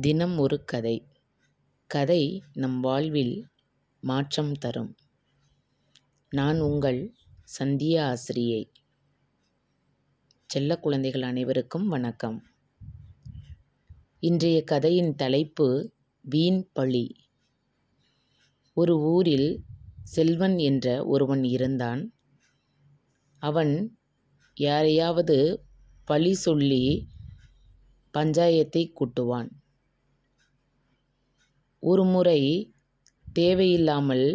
தினம் ஒரு கதை. கதை நம் வாழ்வில் மாற்றம் தரும். நான் உங்கள் சந்தியா ஆசிரியை. செல்ல குழந்தைகள் அனைவருக்கும் வணக்கம். இன்றைய கதையின் தலைப்பு வீண் பழி. ஒரு ஊரில் செல்வன் என்ற ஒருவன் இருந்தான். அவன் யாரையாவது பழி சொல்லி பஞ்சாயத்தை கூட்டுவான். ஒரு முறை தேவையில்லாமல்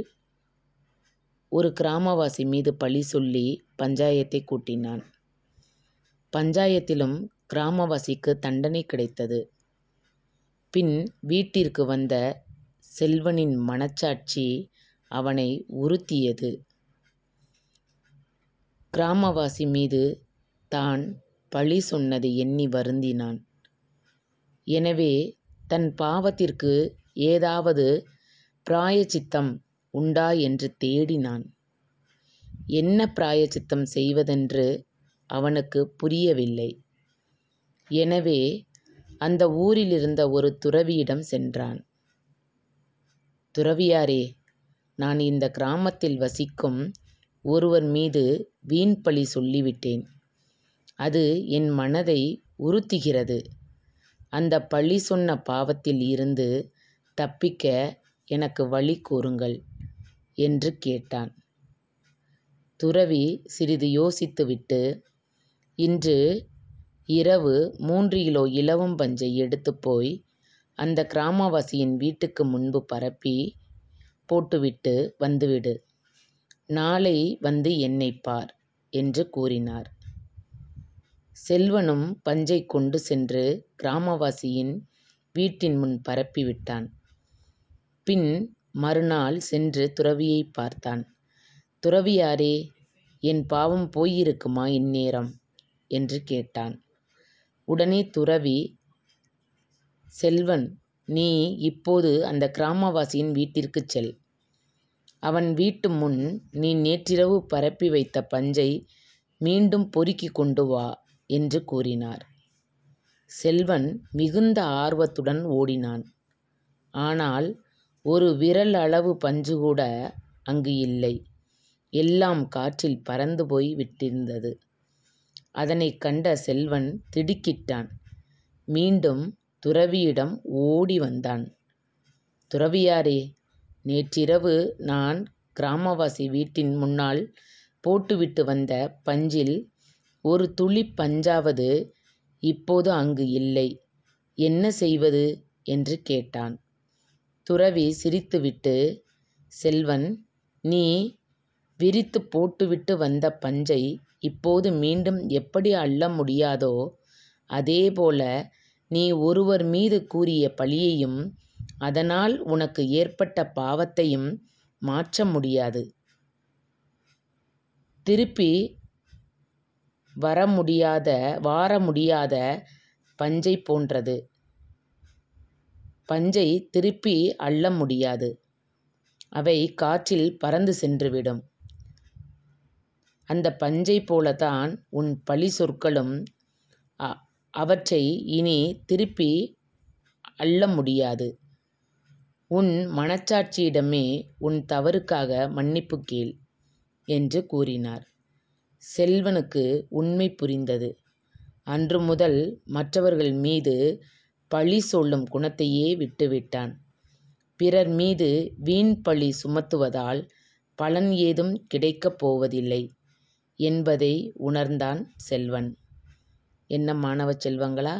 ஒரு கிராமவாசி மீது பழி சொல்லி பஞ்சாயத்தை கூட்டினான். பஞ்சாயத்திலும் கிராமவாசிக்கு தண்டனை கிடைத்தது. பின் வீட்டிற்கு வந்த செல்வனின் மனச்சாட்சி அவனை உறுத்தியது. கிராமவாசி மீது தான் பழி சொன்னதை எண்ணி வருந்தினான். எனவே தன் பாவத்திற்கு ஏதாவது பிராயச்சித்தம் உண்டா என்று தேடினான். என்ன பிராயச்சித்தம் செய்வதென்று அவனுக்கு புரியவில்லை. எனவே அந்த ஊரில் இருந்த ஒரு துறவியிடம் சென்றான். துறவியாரே நான் இந்த கிராமத்தில் வசிக்கும் ஒருவர் மீது வீண் பழி சொல்லிவிட்டேன். அது என் மனதை உறுத்துகிறது. அந்த பழி சொன்ன பாவத்தில் இருந்து தப்பிக்க எனக்கு வழி கூறுங்கள் என்று கேட்டான். துறவி சிறிது யோசித்துவிட்டு இன்று இரவு மூன்று கிலோ இலவம் பஞ்சை எடுத்து போய் அந்த கிராமவாசியின் வீட்டுக்கு முன்பு பரப்பி போட்டுவிட்டு வந்துவிடு. நாளை வந்து என்னை பார் என்று கூறினார். செல்வனும் பஞ்சை கொண்டு சென்று கிராமவாசியின் வீட்டின் முன் பரப்பிவிட்டான். பின் மறுநாள் சென்று துறவியை பார்த்தான். துறவியாரே என் பாவம் போயிருக்குமா இந்நேரம்? என்று கேட்டான். உடனே துறவி செல்வன் நீ இப்போது அந்த கிராமவாசியின் வீட்டிற்குச் செல். அவன் வீட்டு முன் நீ நேற்றிரவு பரப்பி வைத்த பஞ்சை மீண்டும் பொறுக்கி கொண்டு வா என்று கூறினார். செல்வன் மிகுந்த ஆர்வத்துடன் ஓடினான். ஆனால் ஒரு விரல் அளவு பஞ்சு கூட அங்கு இல்லை. எல்லாம் காற்றில் பறந்து போய் விட்டிருந்தது. அதனை கண்ட செல்வன் திடுக்கிட்டான். மீண்டும் துறவியிடம் ஓடி வந்தான். துறவியாரே நேற்றிரவு நான் கிராமவாசி வீட்டின் முன்னால் போட்டுவிட்டு வந்த பஞ்சில் ஒரு துளி பஞ்சாவது இப்போது அங்கு இல்லை. என்ன செய்வது? என்று கேட்டான். துறவி சிரித்துவிட்டு செல்வன் நீ விரித்து போட்டுவிட்டு வந்த பஞ்சை இப்போது மீண்டும் எப்படி அள்ள முடியாதோ அதேபோல நீ ஒருவர் மீது கூறிய பழியையும் அதனால் உனக்கு ஏற்பட்ட பாவத்தையும் மாற்ற முடியாது. திருப்பி வர முடியாத வார முடியாத பஞ்சை போன்றது. பஞ்சை திருப்பி அள்ள முடியாது. அவை காற்றில் பறந்து சென்றுவிடும். அந்த பஞ்சை போலத்தான் உன் பழி சொற்களும் அவற்றை இனி திருப்பி அள்ள முடியாது. உன் மனச்சாட்சியிடமே உன் தவறுக்காக மன்னிப்பு கேள் என்று கூறினார். செல்வனுக்கு உண்மை புரிந்தது. அன்று முதல் மற்றவர்கள் மீது பழி சொல்லும் குணத்தையே விட்டுவிட்டான். பிறர் மீது வீண் பழி சுமத்துவதால் பலன் ஏதும் கிடைக்கப் போவதில்லை என்பதை உணர்ந்தான் செல்வன். என்ன மாணவ செல்வங்களா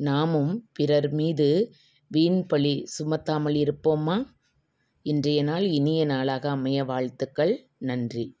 நாமும் பிறர் மீது வீண் பழி சுமத்தாமல் இருப்போமா? இன்றைய நாள் இனிய நாளாக அமைய வாழ்த்துக்கள். நன்றி.